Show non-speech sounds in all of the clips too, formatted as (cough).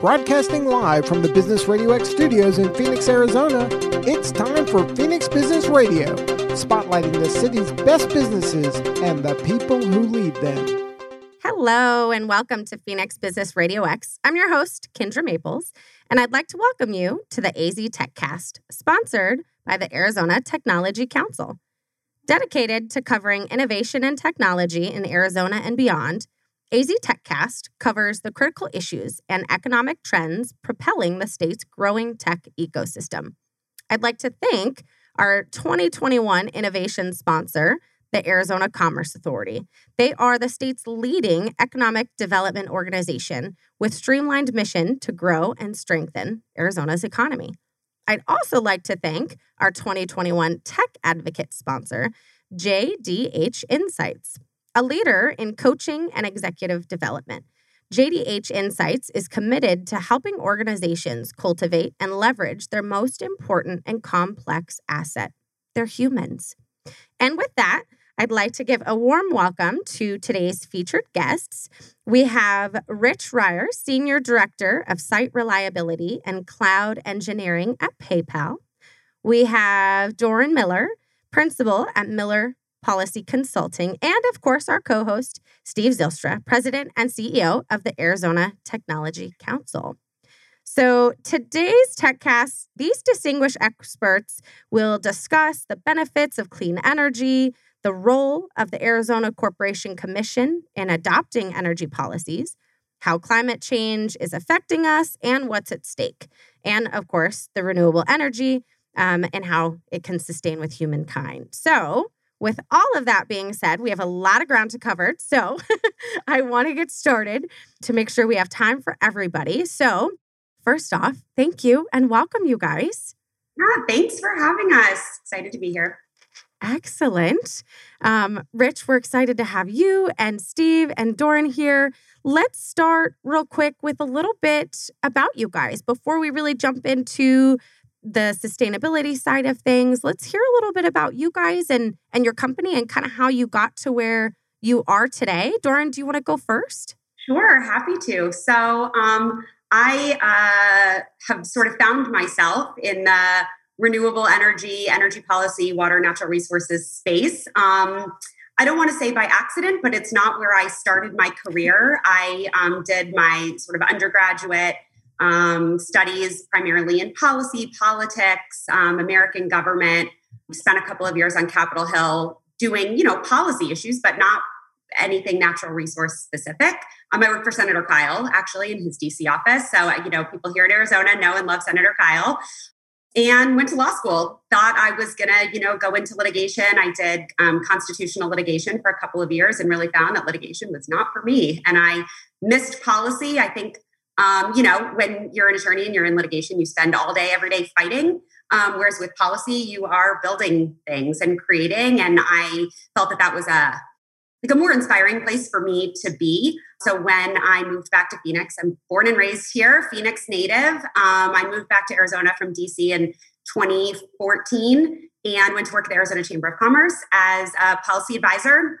Broadcasting live from the Business Radio X studios in Phoenix, Arizona, it's time for Phoenix Business Radio, spotlighting the city's best businesses and the people who lead them. Hello, and welcome to Phoenix Business Radio X. I'm your host, Kendra Maples, and I'd like to welcome you to the AZ TechCast, sponsored by the Arizona Technology Council. Dedicated to covering innovation and technology in Arizona and beyond, AZ TechCast covers the critical issues and economic trends propelling the state's growing tech ecosystem. I'd like to thank our 2021 innovation sponsor, the Arizona Commerce Authority. They are the state's leading economic development organization with streamlined mission to grow and strengthen Arizona's economy. I'd also like to thank our 2021 Tech Advocate sponsor, JDH Insights a leader in coaching and executive development. JDH Insights is committed to helping organizations cultivate and leverage their most important and complex asset, their humans. And with that, I'd like to give a warm welcome to today's featured guests. We have Rich Ryer, Senior Director of Site Reliability and Cloud Engineering at PayPal. We have Doran Miller, Principal at Miller Policy Consulting, and of course, our co host, Steve Zylstra, President and CEO of the Arizona Technology Council. So, today's TechCast, these distinguished experts will discuss the benefits of clean energy, the role of the Arizona Corporation Commission in adopting energy policies, how climate change is affecting us, and what's at stake, and of course, the renewable energy um, and how it can sustain with humankind. So, with all of that being said, we have a lot of ground to cover. So (laughs) I want to get started to make sure we have time for everybody. So, first off, thank you and welcome, you guys. Yeah, thanks for having us. Excited to be here. Excellent. Um, Rich, we're excited to have you and Steve and Doran here. Let's start real quick with a little bit about you guys before we really jump into the sustainability side of things. Let's hear a little bit about you guys and and your company and kind of how you got to where you are today. Doran, do you want to go first? Sure, happy to. So, um, I uh, have sort of found myself in the renewable energy, energy policy, water, natural resources space. Um, I don't want to say by accident, but it's not where I started my career. I um, did my sort of undergraduate um, studies primarily in policy, politics, um, American government. Spent a couple of years on Capitol Hill doing, you know, policy issues, but not anything natural resource specific. Um, I work for Senator Kyl actually in his DC office. So, you know, people here in Arizona know and love Senator Kyl. And went to law school. Thought I was gonna, you know, go into litigation. I did um, constitutional litigation for a couple of years, and really found that litigation was not for me. And I missed policy. I think um, you know, when you're an attorney and you're in litigation, you spend all day, every day fighting. Um, whereas with policy, you are building things and creating. And I felt that that was a like a more inspiring place for me to be. So when I moved back to Phoenix, I'm born and raised here, Phoenix native. Um, I moved back to Arizona from DC in 2014 and went to work at the Arizona Chamber of Commerce as a policy advisor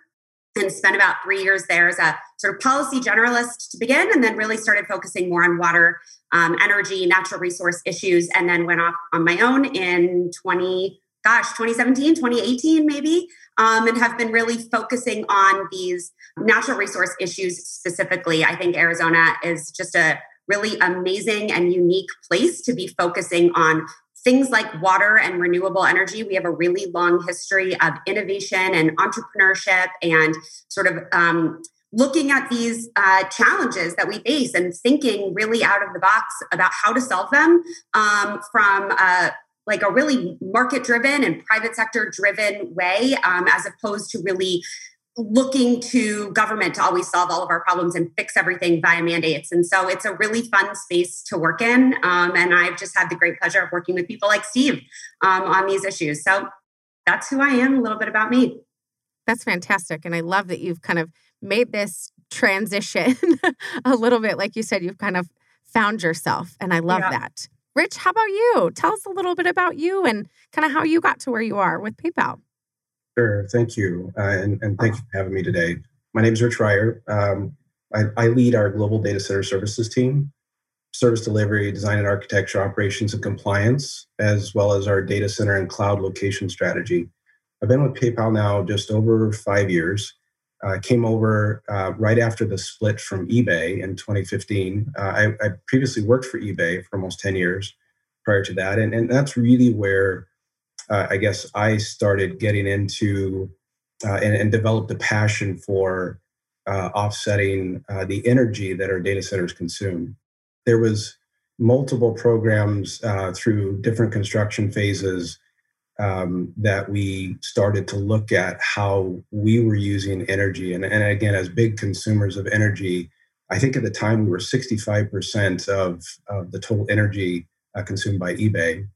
and spent about three years there as a sort of policy generalist to begin, and then really started focusing more on water, um, energy, natural resource issues, and then went off on my own in 20, gosh, 2017, 2018, maybe, um, and have been really focusing on these natural resource issues specifically. I think Arizona is just a really amazing and unique place to be focusing on things like water and renewable energy, we have a really long history of innovation and entrepreneurship and sort of um, looking at these uh, challenges that we face and thinking really out of the box about how to solve them um, from uh, like a really market driven and private sector driven way um, as opposed to really looking to government to always solve all of our problems and fix everything via mandates. And so it's a really fun space to work in. Um, and I've just had the great pleasure of working with people like Steve um, on these issues. So that's who I am, a little bit about me. That's fantastic. And I love that you've kind of made this transition (laughs) a little bit. Like you said, you've kind of found yourself. And I love yeah. that. Rich, how about you? Tell us a little bit about you and kind of how you got to where you are with PayPal. Sure. Thank you. Uh, and, and thank you for having me today. My name is Rich Ryer. Um, I, I, lead our global data center services team. service delivery, design and architecture, operations and compliance, as well as our data center and cloud location strategy. I've been with PayPal now just over five years. I uh, came over uh, right after the split from eBay in 2015. Uh, I, I, previously worked for eBay for almost 10 years prior to that. And, and that's really where uh, I guess I started getting into uh, and, and, developed a passion for uh, offsetting the energy that our data centers consume. There was multiple programs through different construction phases um, that we started to look at how we were using energy. And, and again, as big consumers of energy, I think at the time we were 65% of, of the total energy uh, consumed by eBay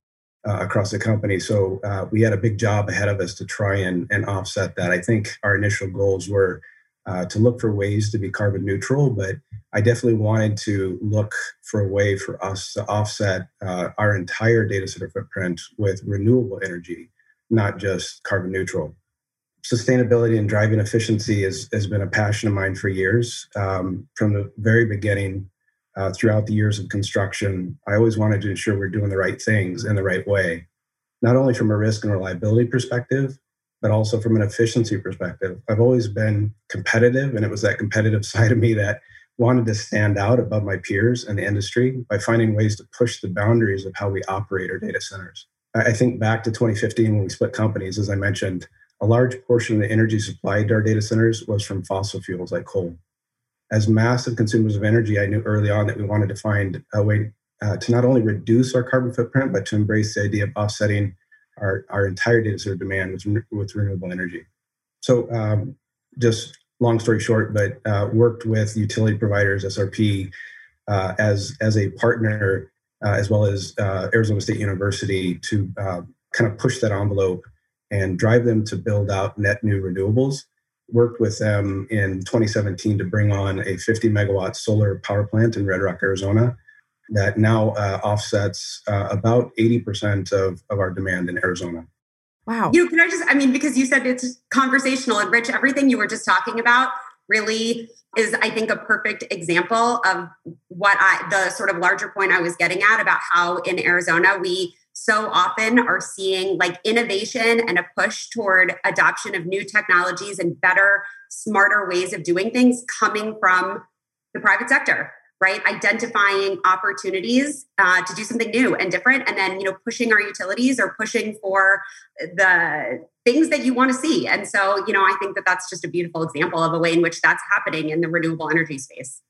uh, across the company. So uh, we had a big job ahead of us to try and, and offset that. I think our initial goals were uh, to look for ways to be carbon neutral, but I definitely wanted to look for a way for us to offset uh, our entire data center footprint with renewable energy, not just carbon neutral. Sustainability and driving efficiency is, has been a passion of mine for years. Um, from the very beginning, uh, throughout the years of construction, I always wanted to ensure we're doing the right things in the right way, not only from a risk and reliability perspective, but also from an efficiency perspective. I've always been competitive, and it was that competitive (laughs) side of me that wanted to stand out above my peers in the industry by finding ways to push the boundaries of how we operate our data centers. I think back to 2015 when we split companies, as I mentioned, a large portion of the energy supplied to our data centers was from fossil fuels like coal. As massive consumers of energy, I knew early on that we wanted to find a way uh, to not only reduce our carbon footprint, but to embrace the idea of offsetting our, our entire data center demand with, with renewable energy. So, um, just long story short, but uh, worked with utility providers, SRP, uh, as as a partner, uh, as well as uh, Arizona State University to uh, kind of push that envelope and drive them to build out net new renewables. Worked with them in 2017 to bring on a 50 megawatt solar power plant in Red Rock, Arizona, that now uh, offsets about 80% of, of our demand in Arizona. Wow. You know, can I just, I mean, because you said it's conversational and rich, everything you were just talking about really is, I think, a perfect example of what I, the sort of larger point I was getting at about how in Arizona we so often are seeing like innovation and a push toward adoption of new technologies and better, smarter ways of doing things coming from the private sector right? Identifying opportunities uh, to do something new and different and then you know pushing our utilities or pushing for the things that you want to see. And so you know i think that that's just a beautiful example of a way in which that's happening in the renewable energy space.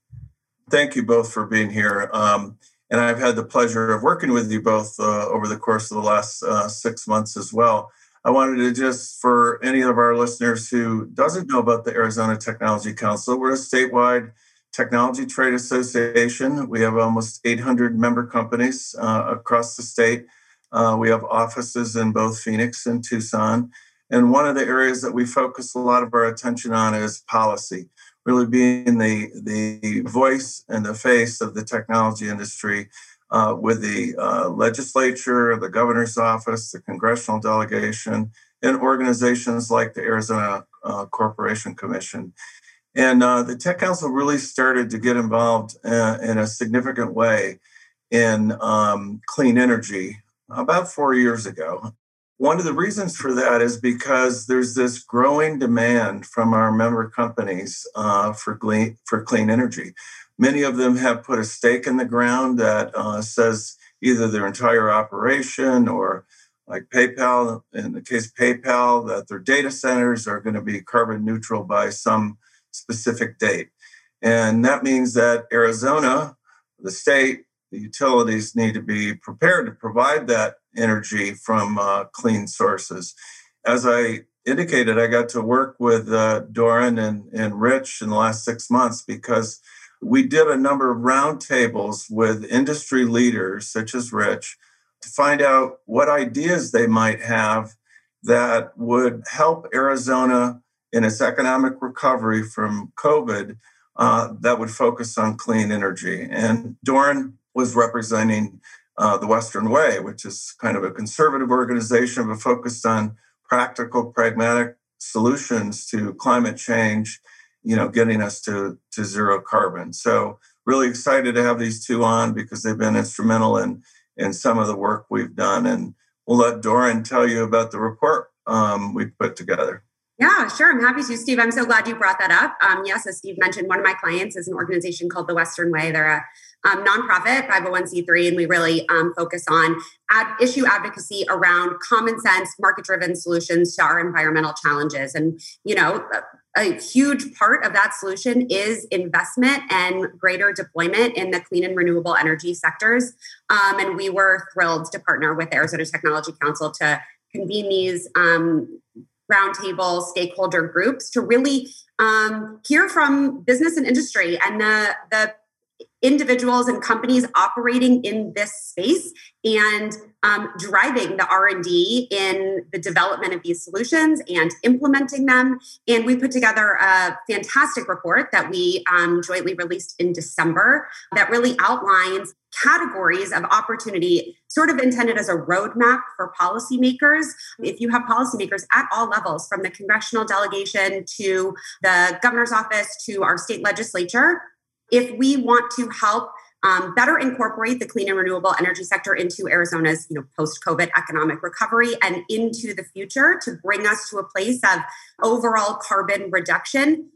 Thank you both for being here. Um, and i've had the pleasure of working with you both uh, over the course of the last uh, six months as well i wanted to just for any of our listeners who doesn't know about the arizona technology council we're a statewide Technology Trade Association. We have almost 800 member companies uh, across the state. Uh, we have offices in both Phoenix and Tucson. And one of the areas that we focus a lot of our attention on is policy, really being the, the voice and the face of the technology industry uh, with the uh, legislature, the governor's office, the congressional delegation, and organizations like the Arizona uh, Corporation Commission. And uh, the Tech Council really started to get involved uh, in a significant way in um, clean energy about four years ago. One of the reasons for that is because there's this growing demand from our member companies uh, for, clean, for clean energy. Many of them have put a stake in the ground that uh, says either their entire operation or like PayPal, in the case PayPal, that their data centers are going to be carbon neutral by some specific date. And that means that Arizona, the state, the utilities need to be prepared to provide that energy from uh, clean sources. As I indicated, I got to work with uh, Doran and, and Rich in the last six months because we did a number of roundtables with industry leaders, such as Rich, to find out what ideas they might have that would help Arizona in its economic recovery from COVID uh, that would focus on clean energy. And Doran was representing uh, the Western Way, which is kind of a conservative organization but focused on practical, pragmatic solutions to climate change, you know, getting us to, to zero carbon. So really excited to have these two on because they've been instrumental in in some of the work we've done. And we'll let Doran tell you about the report um, we put together. Yeah, sure. I'm happy to, Steve. I'm so glad you brought that up. Um, yes, as Steve mentioned, one of my clients is an organization called the Western Way. They're a um, nonprofit 501c3, and we really um, focus on ad- issue advocacy around common sense, market driven solutions to our environmental challenges. And, you know, a huge part of that solution is investment and greater deployment in the clean and renewable energy sectors. Um, and we were thrilled to partner with Arizona Technology Council to convene these um, roundtable stakeholder groups to really um, hear from business and industry and the, the individuals and companies operating in this space and um, driving the r&d in the development of these solutions and implementing them. And we put together a fantastic report that we um, jointly released in december that really outlines categories of opportunity sort of intended as a roadmap for policymakers. If you have policymakers at all levels from the congressional delegation to the governor's office to our state legislature if we want to help um, better incorporate the clean and renewable energy sector into Arizona's you know post-COVID economic recovery and into the future to bring us to a place of overall carbon reduction.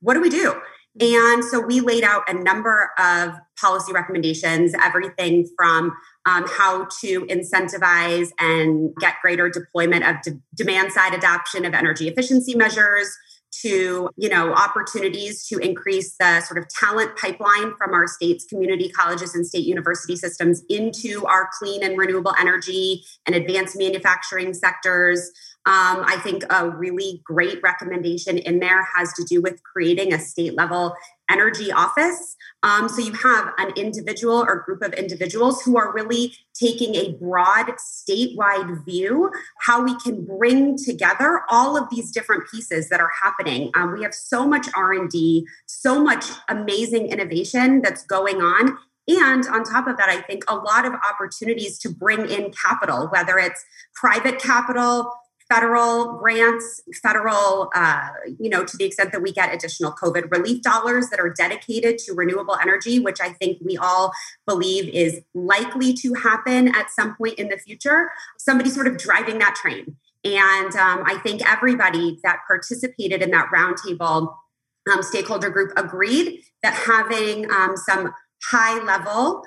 What do we do? And so we laid out a number of policy recommendations, everything from um, how to incentivize and get greater deployment of de- demand side adoption of energy efficiency measures to you know opportunities to increase the sort of talent pipeline from our state's community colleges and state university systems into our clean and renewable energy and advanced manufacturing sectors. Um, I think a really great recommendation in there has to do with creating a state level energy office. Um, so you have an individual or group of individuals who are really taking a broad statewide view, how we can bring together all of these different pieces that are happening. Um, we have so much R&D, so much amazing innovation that's going on and on top of that, I think a lot of opportunities to bring in capital, whether it's private capital, federal grants, federal, uh, you know, to the extent that we get additional COVID relief dollars that are dedicated to renewable energy, which I think we all believe is likely to happen at some point in the future. Somebody sort of driving that train. And um, I think everybody that participated in that roundtable um, stakeholder group agreed that having um, some high level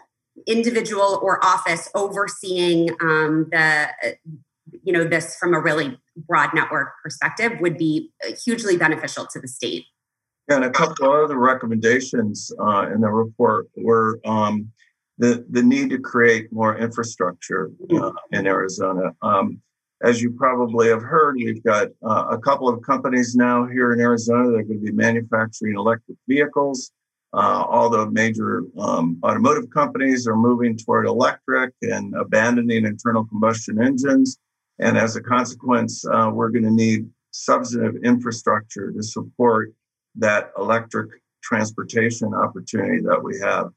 individual or office overseeing um, the you know this from a really broad network perspective would be hugely beneficial to the state and a couple of other recommendations uh, in the report were um, the, the need to create more infrastructure uh, in Arizona. Um, as you probably have heard, we've got uh, a couple of companies now here in Arizona that are going to be manufacturing electric vehicles. Uh, all the major um, automotive companies are moving toward electric and abandoning internal combustion engines. And as a consequence, uh, we're going to need substantive infrastructure to support that electric transportation opportunity that we have.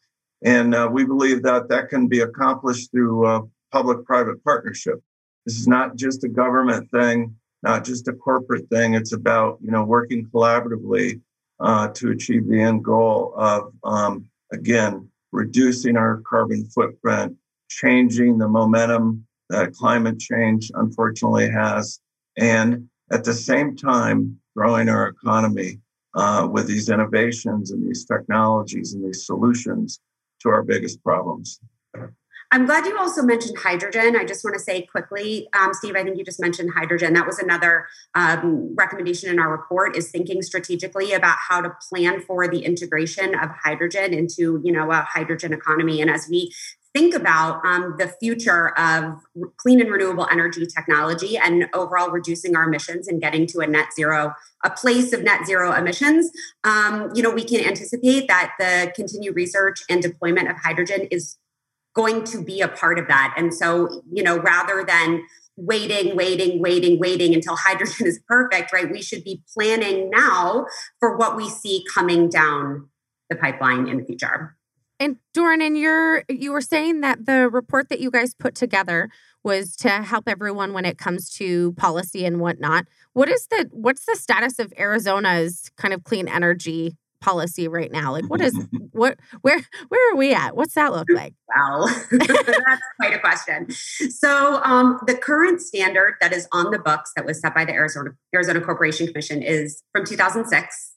And uh, we believe that that can be accomplished through uh, public private partnership. This is not just a government thing, not just a corporate thing. It's about you know working collaboratively uh, to achieve the end goal of um, again reducing our carbon footprint, changing the momentum that climate change unfortunately has, and at the same time, growing our economy uh, with these innovations and these technologies and these solutions to our biggest problems. I'm glad you also mentioned hydrogen. I just want to say quickly, um, Steve. I think you just mentioned hydrogen. That was another um, recommendation in our report: is thinking strategically about how to plan for the integration of hydrogen into, you know, a hydrogen economy. And as we think about um, the future of clean and renewable energy technology and overall reducing our emissions and getting to a net zero, a place of net zero emissions, um, you know, we can anticipate that the continued research and deployment of hydrogen is going to be a part of that. And so, you know, rather than waiting, waiting, waiting, waiting until (laughs) hydrogen is perfect, right? We should be planning now for what we see coming down the pipeline in the future. And Doran, and you're you were saying that the report that you guys put together was to help everyone when it comes to policy and whatnot. What is the what's the status of Arizona's kind of clean energy policy right now? Like, what is (laughs) what where where are we at? What's that look like? Wow, (laughs) that's quite a question. So, um, the current standard that is on the books that was set by the Arizona Arizona Corporation Commission is from 2006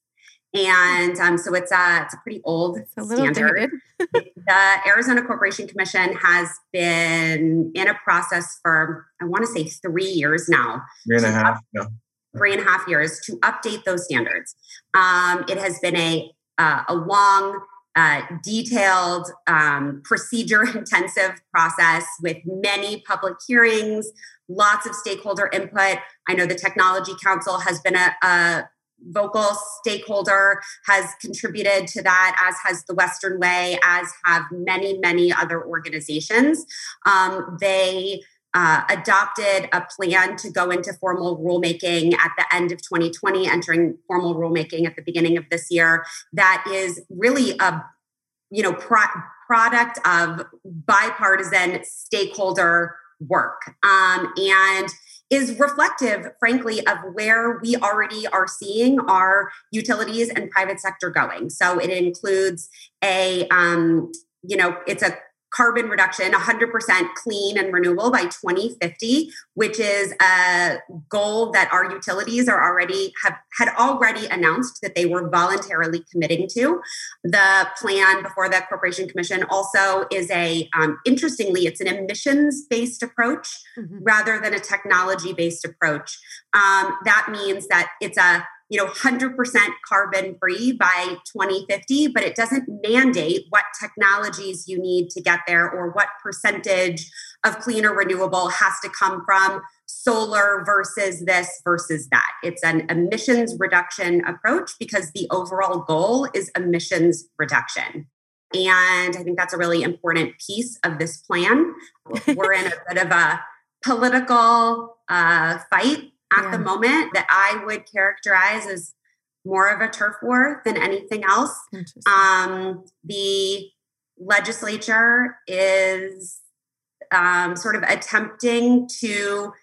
and um, so it's a it's a pretty old a standard. (laughs) the Arizona Corporation Commission has been in a process for I want to say three years now. Three and a half. Up, Three and a half years to update those standards. Um, it has been a uh, a long. Uh, detailed, um, procedure (laughs) intensive process with many public hearings, lots of stakeholder input. I know the Technology Council has been a, a vocal stakeholder has contributed to that, as has the Western Way, as have many, many other organizations. Um, they uh, adopted a plan to go into formal rulemaking at the end of 2020, entering formal rulemaking at the beginning of this year. That is really a you know pro- product of bipartisan stakeholder work um, and is reflective, frankly, of where we already are seeing our utilities and private sector going. So it includes a, um, you know, it's a carbon reduction 100% clean and renewable by 2050 which is a goal that our utilities are already have had already announced that they were voluntarily committing to the plan before the corporation commission also is a um, interestingly it's an emissions based approach mm-hmm. rather than a technology based approach um, that means that it's a you know 100% carbon free by 2050 but it doesn't mandate what technologies you need to get there or what percentage of cleaner renewable has to come from solar versus this versus that. It's an emissions reduction approach because the overall goal is emissions reduction. And i think that's a really important piece of this plan. (laughs) We're in a bit of a political uh, fight at yeah. the moment that I would characterize as more of a turf war than anything else. Um, the legislature is um, sort of attempting to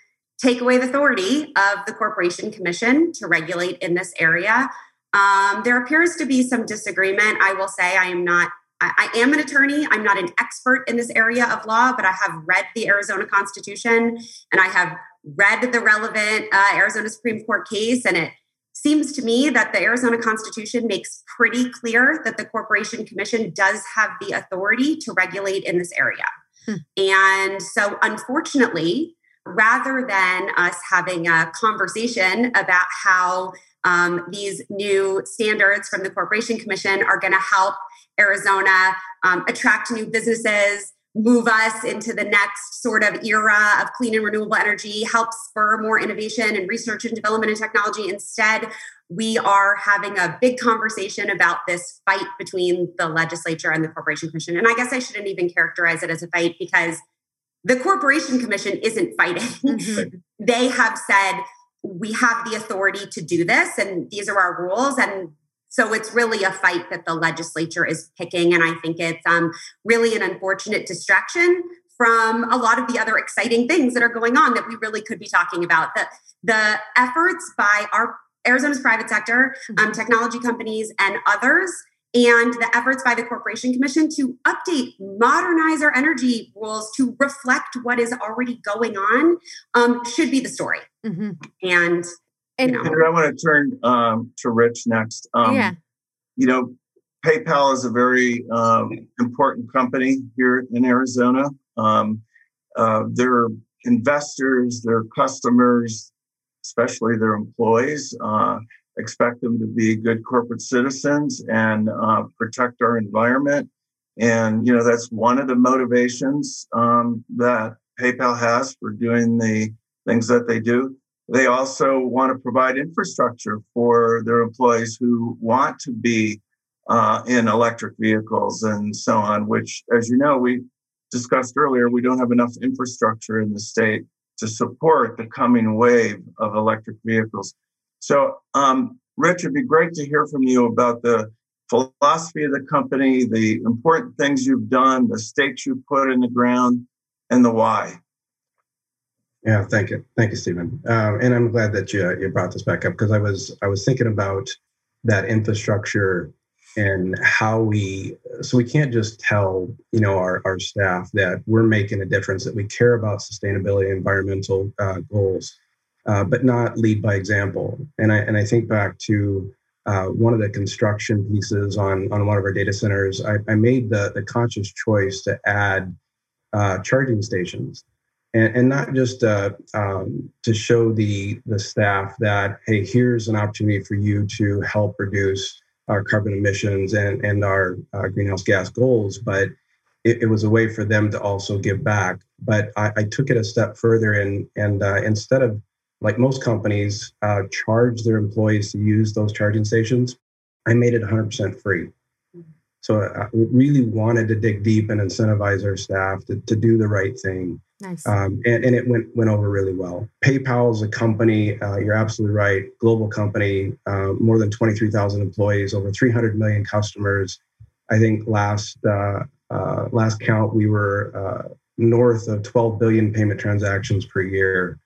take away the authority of the Corporation Commission to regulate in this area. Um, there appears to be some disagreement. I will say I am not. I, I am an attorney. I'm not an expert in this area of law, but I have read the Arizona Constitution and I have read the relevant uh, Arizona Supreme Court case, and it seems to me that the Arizona Constitution makes pretty clear that the Corporation Commission does have the authority to regulate in this area. Hmm. And so, unfortunately, rather than us having a conversation about how um, these new standards from the Corporation Commission are going to help Arizona um, attract new businesses, move us into the next sort of era of clean and renewable energy, help spur more innovation and research and development and technology. Instead, we are having a big conversation about this fight between the legislature and the Corporation Commission. And I guess I shouldn't even characterize it as a fight because the Corporation Commission isn't fighting. (laughs) Mm-hmm. they have said, we have the authority to do this, and these are our rules. And so it's really a fight that the legislature is picking. And I think it's um, really an unfortunate distraction from a lot of the other exciting things that are going on that we really could be talking about. The, the efforts by our Arizona's private sector, um, mm-hmm. technology companies, and others, and the efforts by the Corporation Commission to update, modernize our energy rules to reflect what is already going on um, should be the story. Mm-hmm. And and know. I want to turn um, to Rich next. Um, yeah. You know, PayPal is a very um, important company here in Arizona. Um, uh, their investors, their customers, especially their employees, uh, expect them to be good corporate citizens and uh, protect our environment. And you know that's one of the motivations um, that PayPal has for doing the things that they do. They also want to provide infrastructure for their employees who want to be uh, in electric vehicles and so on, which, as you know, we discussed earlier, we don't have enough infrastructure in the state to support the coming wave of electric vehicles. So, um, Rich, it'd be great to hear from you about the philosophy of the company, the important things you've done, the stakes you put in the ground, and the why. Yeah, thank you, thank you, Stephen. Uh, and I'm glad that you you brought this back up because I was I was thinking about that infrastructure and how we so we can't just tell you know our, our staff that we're making a difference that we care about sustainability environmental uh, goals uh, but not lead by example. And i and i think back to uh, one of the construction pieces on on one of our data centers i, I made the the conscious choice to add uh, charging stations and, and not just uh, um, to show the the staff that hey here's an opportunity for you to help reduce our carbon emissions and, and our uh, greenhouse gas goals, but it, it, was a way for them to also give back. But I, I took it a step further and, and uh, instead of, like most companies, uh, charge their employees to use those charging stations, I made it 100% free. So I really wanted to dig deep and incentivize our staff to, to do the right thing Nice. Um, and, and it went went over really well. PayPal is a company. Uh, you're absolutely right. Global company, uh, more than 23,000 employees, over 300 million customers. I think last uh, uh last count we were uh, north of 12 billion payment transactions per year.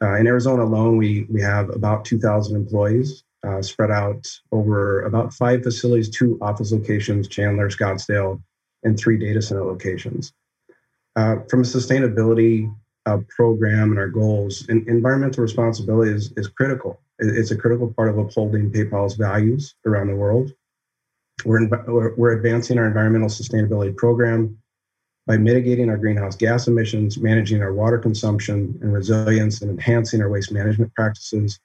Uh, in Arizona alone, we we have about 2,000 employees spread out over about five facilities, two office locations, Chandler, Scottsdale, and three data center locations. Uh, from a sustainability uh, program and our goals, and environmental responsibility is, is critical. It's a critical part of upholding PayPal's values around the world. We're, in, we're advancing our environmental sustainability program by mitigating our greenhouse gas emissions, managing our water consumption and resilience, and enhancing our waste management practices.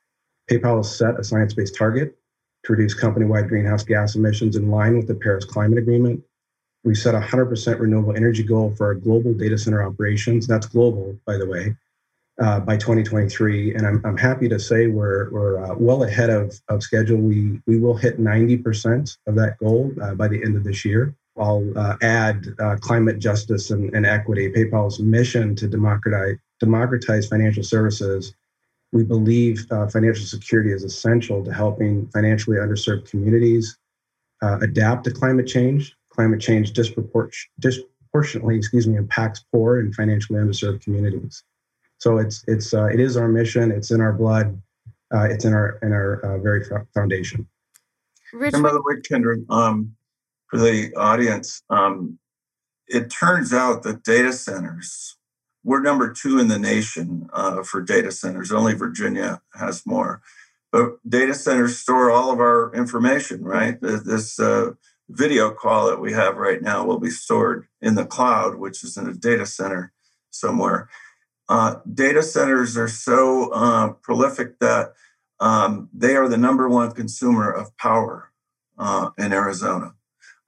PayPal has set a science based target to reduce company wide greenhouse gas emissions in line with the Paris Climate Agreement we set a 100% renewable energy goal for our global data center operations. That's global, by the way, uh, by 2023. And I'm, I'm happy to say we're, we're uh, well ahead of, of schedule. We, we will hit 90% of that goal uh, by the end of this year. I'll uh, add uh, climate justice and, and equity. PayPal's mission to democratize, democratize financial services. We believe uh, financial security is essential to helping financially underserved communities adapt to climate change climate change disproportionately, excuse me, impacts poor and financially underserved communities. So it's it's uh, it is our mission. It's in our blood. Uh, it's in our in our uh, very foundation. Richard. And by the way, Kendra, um, for the audience, um, it turns out that data centers we're number two in the nation uh, for data centers. Only Virginia has more. But data centers store all of our information, right? This uh, video call that we have right now will be stored in the cloud, which is in a data center somewhere. Uh, data centers are so uh, prolific that um, they are the number one consumer of power uh, in Arizona,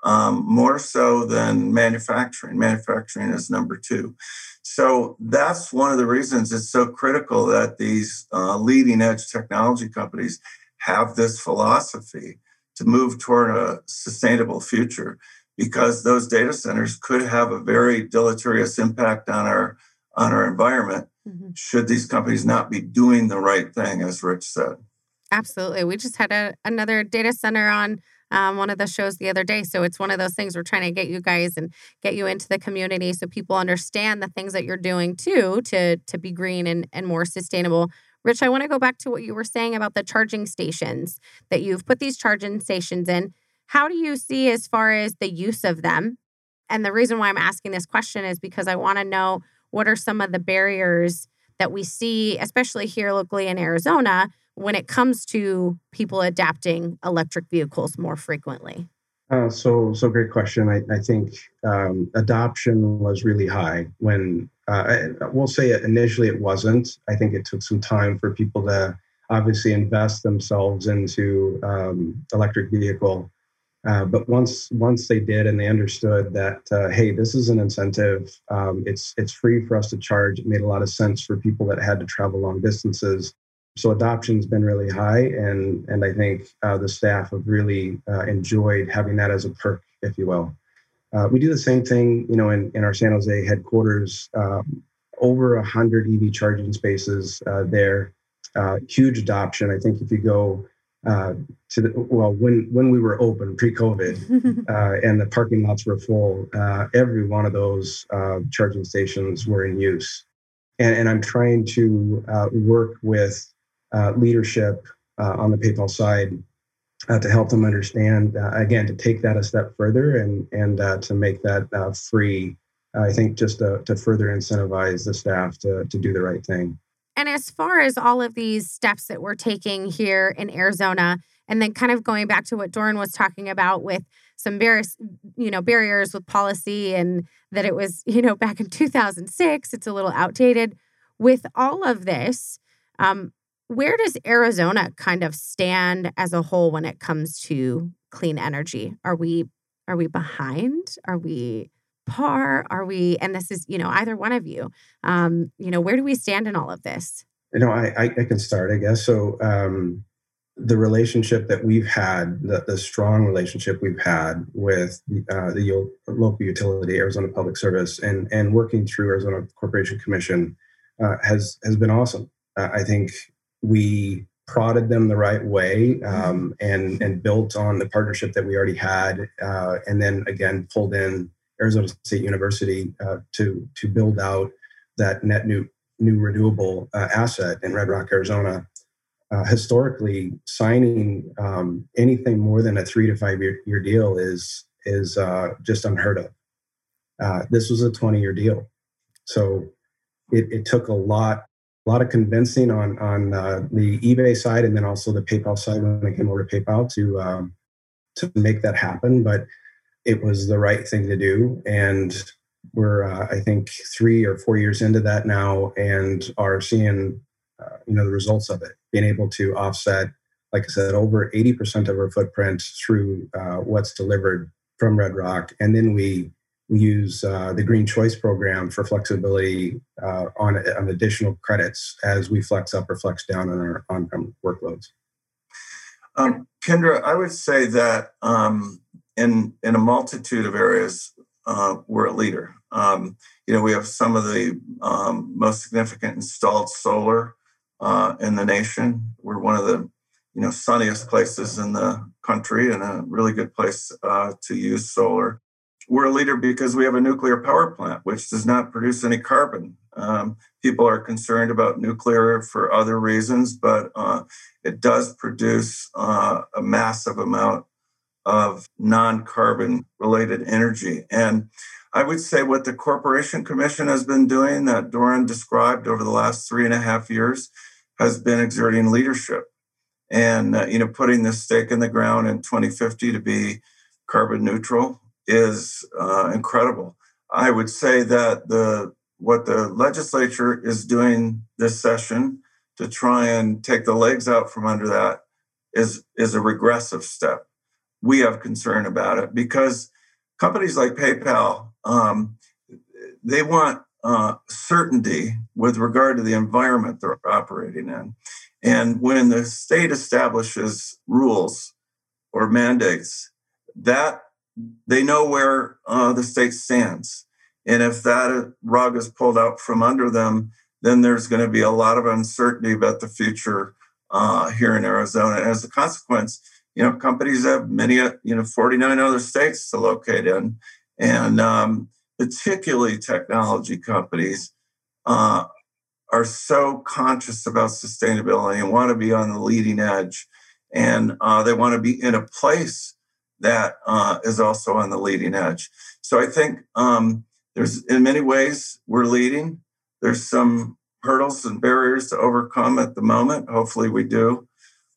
um, more so than manufacturing. Manufacturing is number two. So that's one of the reasons it's so critical that these uh, leading edge technology companies have this philosophy to move toward a sustainable future because those data centers could have a very deleterious impact on our on our environment mm-hmm. should these companies not be doing the right thing as rich said. Absolutely. We just had a, another data center on um, one of the shows the other day. So it's one of those things we're trying to get you guys and get you into the community so people understand the things that you're doing too to to be green and, and more sustainable Rich, I want to go back to what you were saying about the charging stations that you've put these charging stations in. How do you see as far as the use of them? And the reason why I'm asking this question is because I want to know what are some of the barriers that we see, especially here locally in Arizona, when it comes to people adapting electric vehicles more frequently? Uh, so, so great question. I, I think um, adoption was really high when uh, I, we'll say initially it wasn't. I think it took some time for people to obviously invest themselves into um, electric vehicle. Uh, but once once they did and they understood that uh, hey, this is an incentive. Um, it's it's free for us to charge. It made a lot of sense for people that had to travel long distances. So adoption's been really high, and and I think uh, the staff have really uh, enjoyed having that as a perk, if you will. Uh, we do the same thing, you know, in, in our San Jose headquarters. Um, over a hundred EV charging spaces uh, there. Uh, huge adoption. I think if you go uh, to the well, when when we were open pre-COVID (laughs) uh, and the parking lots were full, uh, every one of those charging stations were in use. And, and I'm trying to work with leadership on the PayPal side uh, to help them understand, uh, again, to take that a step further and, and uh, to make that uh, free. I think just to, to further incentivize the staff to, to do the right thing. And as far as all of these steps that we're taking here in Arizona, and then kind of going back to what Doran was talking about with some various, you know, barriers with policy and that it was, you know, back in 2006, it's a little outdated. With all of this, um, where does Arizona kind of stand as a whole when it comes to clean energy? Are we are we behind? Are we par? Are we? And this is you know either one of you. Um, you know where do we stand in all of this? You know, I I, I can start, I guess. So um, the relationship that we've had, the, the strong relationship we've had with uh, the local utility, Arizona Public Service, and and working through Arizona Corporation Commission uh, has has been awesome. Uh, I think we prodded them the right way um, and and built on the partnership that we already had, uh, and then again pulled in Arizona State University uh, to to build out that net new new renewable uh, asset in Red Rock, Arizona. Uh, historically, signing um, anything more than a three to five year, year deal is is uh, just unheard of. Uh, this was a 20 year deal, so it, it took a lot a lot of convincing on on uh, the eBay side and then also the PayPal side when I came over to PayPal to um, to make that happen. But it was the right thing to do, and we're uh, I think three or four years into that now, and are seeing uh, you know the results of it, being able to offset, like I said, over eighty percent of our footprint through uh, what's delivered from Red Rock, and then we we use uh, the Green Choice program for flexibility uh, on, on additional credits as we flex up or flex down on our on-prem workloads. Um, Kendra, I would say that um, in in a multitude of areas, uh, we're a leader. Um, you know, we have some of the um, most significant installed solar uh, in the nation. We're one of the you know sunniest places in the country and a really good place uh, to use solar we're a leader because we have a nuclear power plant which does not produce any carbon. Um, people are concerned about nuclear for other reasons, but uh, it does produce uh, a massive amount of non carbon related energy. And I would say what the Corporation Commission has been doing, that Doran described over the last three and a half years, has been exerting leadership and uh, you know putting this stake in the ground in 2050 to be carbon neutral is uh, incredible. I would say that the what the legislature is doing this session to try and take the legs out from under that is is a regressive step. We have concern about it because companies like PayPal um, they want uh, certainty with regard to the environment they're operating in, and when the state establishes rules or mandates, that they know where uh, the state stands. And if that rug is pulled out from under them, then there's going to be a lot of uncertainty about the future uh, here in Arizona. As a consequence, you know, companies have many, uh, you know, 49 other states to locate in. And um, particularly technology companies uh, are so conscious about sustainability and want to be on the leading edge. And uh, they want to be in a place that uh, is also on the leading edge. So I think um, there's, in many ways, we're leading. There's some hurdles and barriers to overcome at the moment. Hopefully, we do.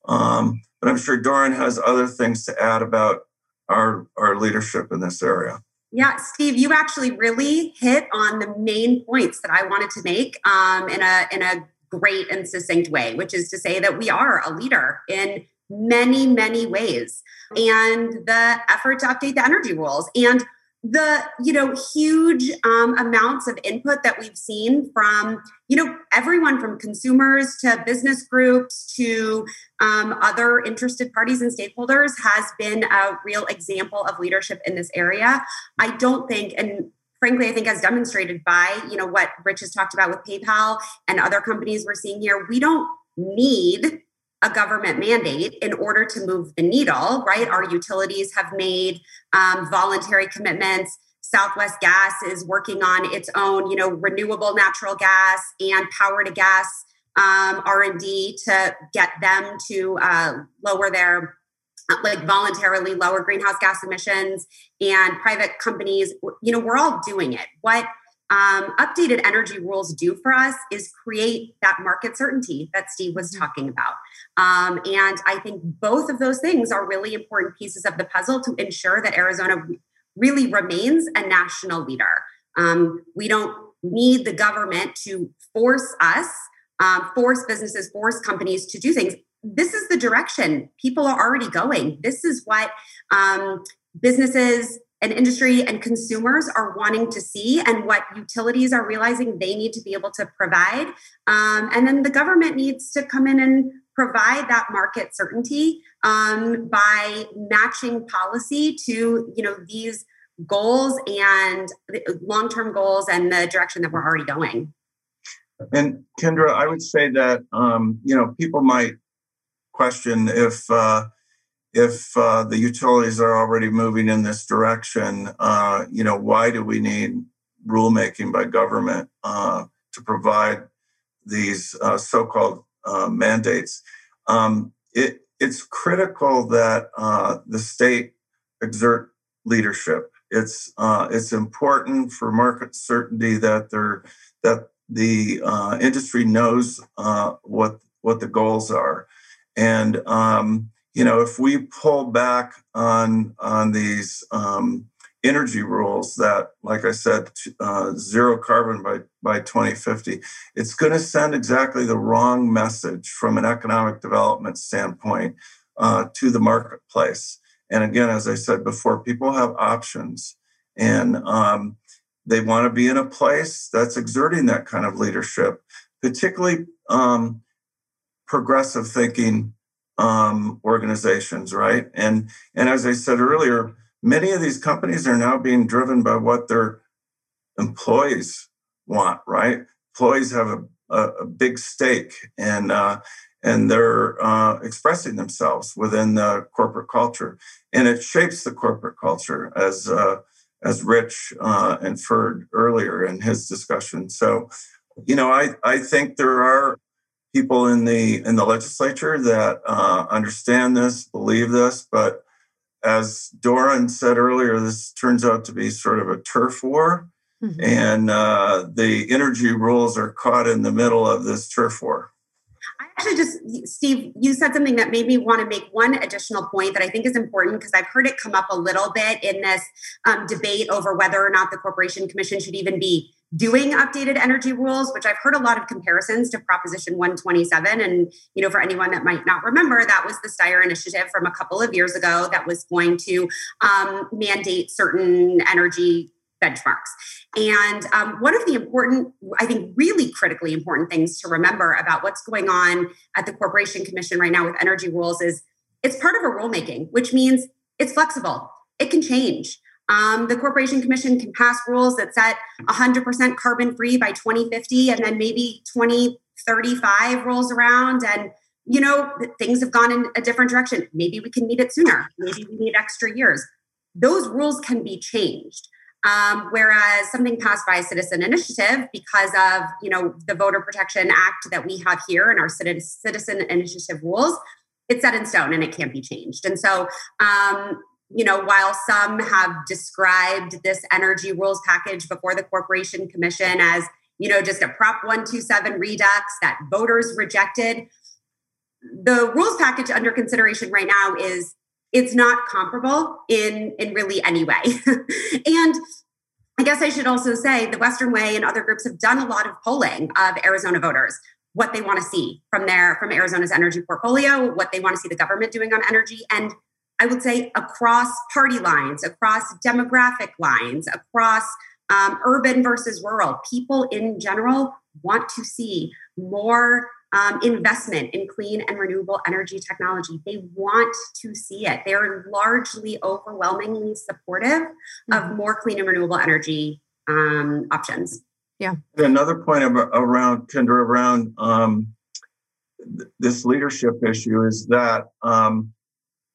Um, but I'm sure Doran has other things to add about our our leadership in this area. Yeah, Steve, you actually really hit on the main points that I wanted to make um, in a in a great and succinct way, which is to say that we are a leader in many, many ways. And the effort to update the energy rules and the you know huge um, amounts of input that we've seen from you know everyone from consumers to business groups to um, other interested parties and stakeholders has been a real example of leadership in this area. I don't think and frankly i think as demonstrated by you know what rich has talked about with paypal and other companies we're seeing here we don't need a government mandate in order to move the needle, right? Our utilities have made um, voluntary commitments. Southwest Gas is working on its own, you know, renewable natural gas and power to gas um, R&D to get them to uh, lower their like voluntarily lower greenhouse gas emissions and private companies you know we're all doing it what um, updated energy rules do for us is create that market certainty that steve was mm-hmm. talking about um, and i think both of those things are really important pieces of the puzzle to ensure that arizona really remains a national leader um, we don't need the government to force us um, force businesses force companies to do things this is the direction people are already going. This is what um, businesses and industry and consumers are wanting to see, and what utilities are realizing they need to be able to provide. Um, and then the government needs to come in and provide that market certainty um, by matching policy to you know these goals and long-term goals and the direction that we're already going. And Kendra, I would say that um, you know people might question if uh, if uh, the utilities are already moving in this direction. Uh, you know, why do we need rulemaking by government uh, to provide these uh, so-called uh, mandates? Um, it, it's critical that the state exert leadership. It's it's important for market certainty that they that the industry knows what what the goals are. And um, you know, if we pull back on on these um, energy rules that, like I said, uh, zero carbon by by 2050, it's going to send exactly the wrong message from an economic development standpoint uh, to the marketplace. And again, as I said before, people have options, and um, they want to be in a place that's exerting that kind of leadership, particularly um, progressive thinking um, organizations, right? And and as I said earlier, many of these companies are now being driven by what their employees want, right? Employees have a, a, a big stake, and uh, and they're uh, expressing themselves within the corporate culture, and it shapes the corporate culture as uh, as Rich uh, inferred earlier in his discussion. So, you know, I I think there are people in the in the legislature that uh, understand this, believe this, but as Doran said earlier, this turns out to be sort of a turf war, mm-hmm. and uh, the energy rules are caught in the middle of this turf war. I actually just, Steve, you said something that made me want to make one additional point that I think is important because I've heard it come up a little bit in this um, debate over whether or not the Corporation Commission should even be doing updated energy rules, which I've heard a lot of comparisons to Proposition 127. And, you know, for anyone that might not remember, that was the Steyer initiative from a couple of years ago that was going to um, mandate certain energy benchmarks. And um, one of the important, I think, really critically important things to remember about what's going on at the Corporation Commission right now with energy rules is it's part of a rulemaking, which means it's flexible, it can change. Um, the Corporation Commission can pass rules that set 100% carbon free by 2050, and then maybe 2035 rolls around, and you know things have gone in a different direction. Maybe we can meet it sooner. Maybe we need extra years. Those rules can be changed. Um, whereas something passed by a citizen initiative because of you know the Voter Protection Act that we have here and our citizen initiative rules, it's set in stone and it can't be changed. And so um, you know, while some have described this energy rules package before the Corporation Commission as, you know, just a Prop 127 redux that voters rejected, the rules package under consideration right now is it's not comparable in in really any way. (laughs) and I guess I should also say the Western Way and other groups have done a lot of polling of Arizona voters what they want to see from their from Arizona's energy portfolio, what they want to see the government doing on energy and I would say across party lines, across demographic lines, across um, urban versus rural. People in general want to see more um, investment in clean and renewable energy technology. They want to see it. They're largely overwhelmingly supportive mm-hmm. of more clean and renewable energy um, options. Yeah. Another point around Kendra around um, this leadership issue is that um,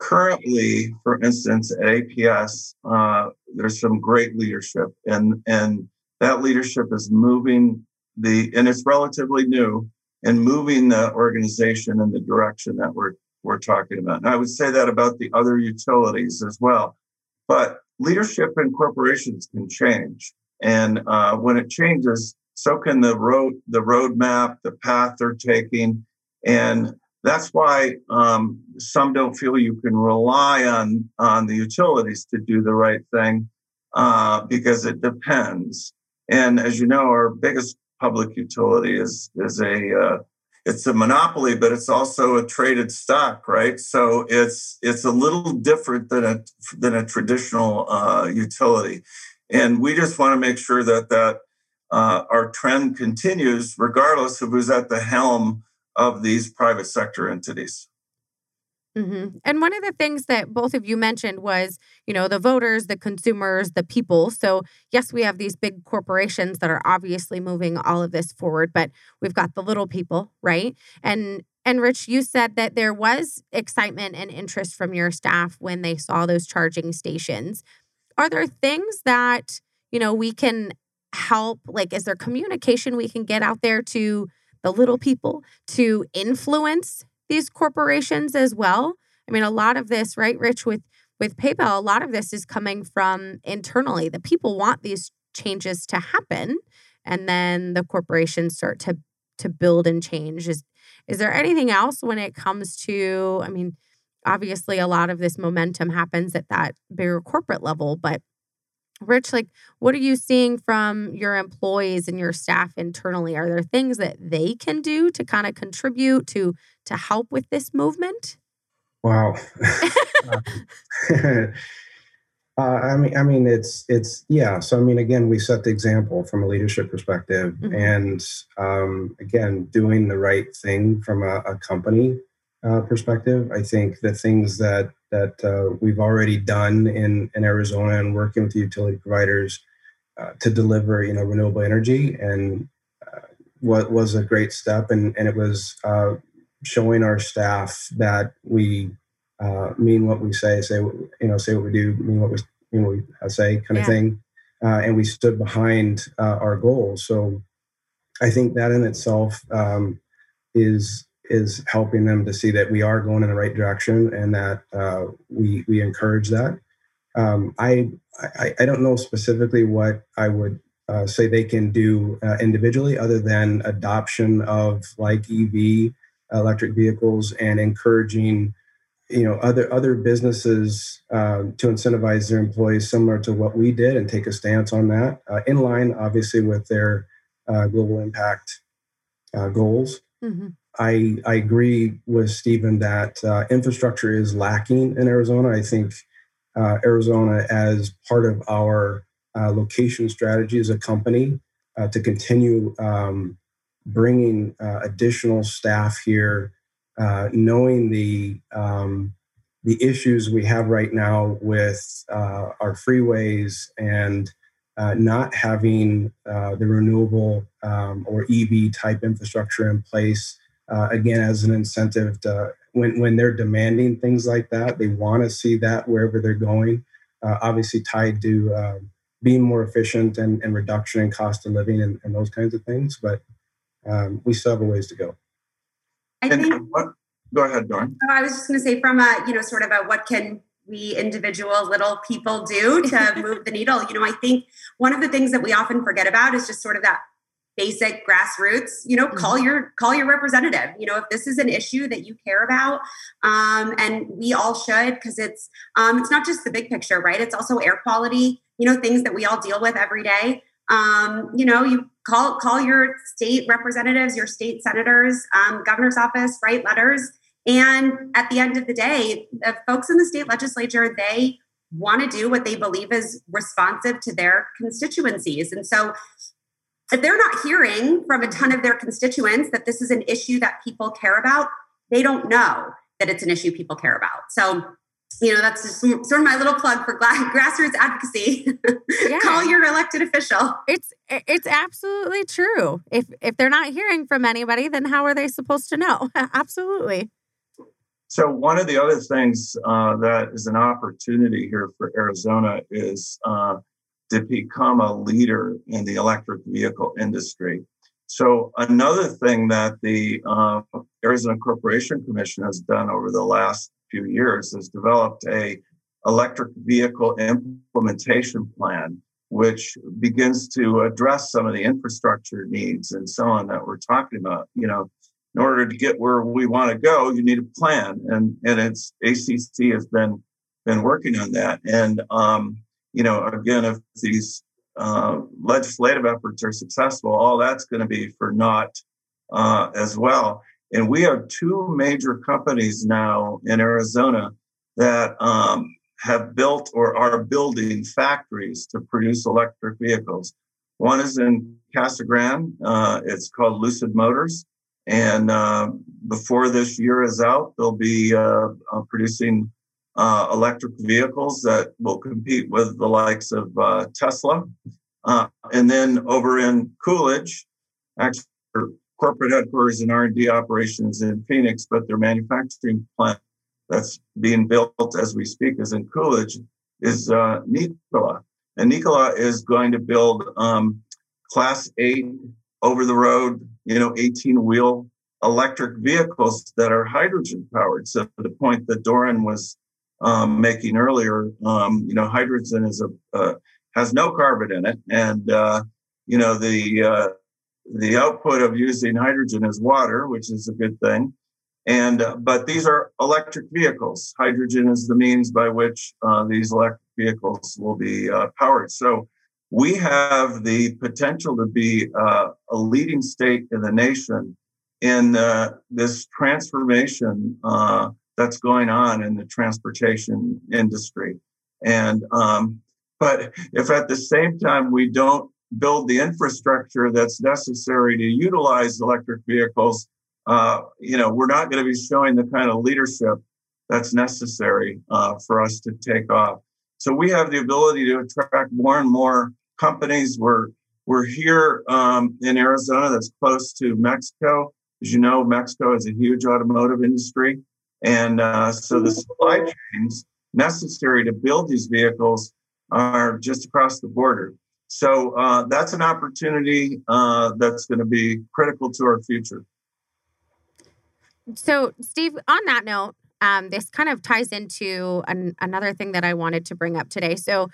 currently, for instance, at APS, uh, there's some great leadership, and and that leadership is moving the, and it's relatively new, and moving the organization in the direction that we're we're talking about. And I would say that about the other utilities as well. But leadership in corporations can change. And uh, when it changes, so can the road, the roadmap, the path they're taking. And that's why um, some don't feel you can rely on, on the utilities to do the right thing uh, because it depends. And as you know, our biggest public utility is, is a uh, it's a monopoly, but it's also a traded stock, right? So it's it's a little different than a than a traditional uh, utility, and we just want to make sure that that uh, our trend continues, regardless of who's at the helm of these private sector entities. Mm-hmm. And one of the things that both of you mentioned was, you know, the voters, the consumers, the people. So, yes, we have these big corporations that are obviously moving all of this forward, but we've got the little people, right? And and Rich, you said that there was excitement and interest from your staff when they saw those charging stations. Are there things that, you know, we can help like is there communication we can get out there to the little mm-hmm. people to influence these corporations as well. I mean, a lot of this, right, Rich, with with PayPal, a lot of this is coming from internally. The people want these changes to happen, and then the corporations start to to build and change. Is is there anything else when it comes to? I mean, obviously, a lot of this momentum happens at that bigger corporate level, but Rich, like, what are you seeing from your employees and your staff internally? Are there things that they can do to kind of contribute to to help with this movement? Wow. (laughs) (laughs) (laughs) uh, I mean, I mean, it's it's yeah. So I mean, again, we set the example from a leadership perspective, mm-hmm. and um, again, doing the right thing from a, a company uh, perspective. I think the things that that uh, we've already done in, in Arizona and working with the utility providers uh, to deliver, you know, renewable energy, and uh, what was a great step, and and it was uh, showing our staff that we uh, mean what we say, say you know, say what we do, mean what we mean what we say, kind yeah. of thing, and we stood behind our goals. So I think that in itself um, is is helping them to see that we are going in the right direction and that uh, we we encourage that. Um, I, I, I don't know specifically what I would uh, say they can do uh, individually, other than adoption of like EV electric vehicles and encouraging you know other other businesses um, to incentivize their employees similar to what we did and take a stance on that uh, in line obviously with their uh, global impact uh, goals mm-hmm. I, I agree with Stephen that uh, infrastructure is lacking in Arizona. I think uh, Arizona, as part of our uh, location strategy as a company, uh, to continue um, bringing uh, additional staff here, uh, knowing the um, the issues we have right now with our freeways and not having the renewable um, or EV type infrastructure in place uh, again as an incentive to when when they're demanding things like that they want to see that wherever they're going. Uh, obviously tied to um, being more efficient and, and, reduction in cost of living and, and those kinds of things but um, we still have a ways to go. I think what, go ahead Dawn. Oh, i was just going to say from a you know sort of a what can we individual little people do to (laughs) move the needle? You know i think one of the things that we often forget about is just sort of that basic grassroots you know mm-hmm. call your call your representative you know if this is an issue that you care about um, and we all should because it's um, it's not just the big picture right? It's also air quality you know things that we all deal with every day. Um, you know you call call your state representatives your state senators um, governor's office write letters and at the end of the day the folks in the state legislature they want to do what they believe is responsive to their constituencies. And so if they're not hearing from a ton of their constituents that this is an issue that people care about, they don't know that it's an issue people care about. So, you know, that's just sort of my little plug for (laughs) grassroots advocacy. (laughs) Yeah. Call your elected official. It's it's absolutely true. If if they're not hearing from anybody, then how are they supposed to know? (laughs) absolutely. So one of the other things uh, that is an opportunity here for Arizona is uh, to become a leader in the electric vehicle industry. So another thing that the uh, Arizona Corporation Commission has done over the last few years is developed a electric vehicle implementation plan, which begins to address some of the infrastructure needs and so on that we're talking about. You know, in order to get where we want to go, you need a plan, and and it's ACC has been been working on that. And um, you know, again, if these uh, legislative efforts are successful, all that's going to be for naught uh, as well. And we have two major companies now in Arizona that um, have built or are building factories to produce electric vehicles. One is in Casa Grande. Uh, it's called Lucid Motors. And uh, before this year is out, they'll be uh, uh producing uh, electric vehicles that will compete with the likes of uh, Tesla. and then over in Coolidge, actually, corporate headquarters and R&D operations in Phoenix, but their manufacturing plant that's being built as we speak is in Coolidge is uh, Nikola. And Nikola is going to build um, class eight over the road, you know, 18 wheel electric vehicles that are hydrogen powered. So the point that Doran was um, making earlier, um, you know, hydrogen is a uh, has no carbon in it, and uh, you know the uh, the output of using hydrogen is water, which is a good thing. And uh, but these are electric vehicles. Hydrogen is the means by which uh, these electric vehicles will be uh, powered. So we have the potential to be a leading state in the nation in this transformation uh, that's going on in the transportation industry. And um, but if at the same time we don't build the infrastructure that's necessary to utilize electric vehicles, uh, you know, we're not going to be showing the kind of leadership that's necessary uh, for us to take off. So we have the ability to attract more and more companies. We're we're here um, in Arizona, that's close to Mexico. As you know, Mexico has a huge automotive industry, and uh, so the supply chains necessary to build these vehicles are just across the border. So uh, that's an opportunity uh, that's going to be critical to our future. So, Steve, on that note, um, this kind of ties into an, another thing that I wanted to bring up today. So,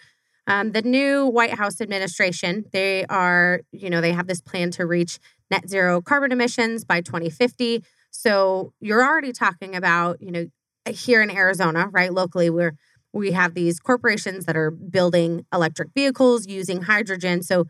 um, the new White House administration, they are, you know, they have this plan to reach net zero carbon emissions by 2050. So, you're already talking about, you know, here in Arizona, right? Locally, we're we have these corporations that are building electric vehicles using hydrogen. So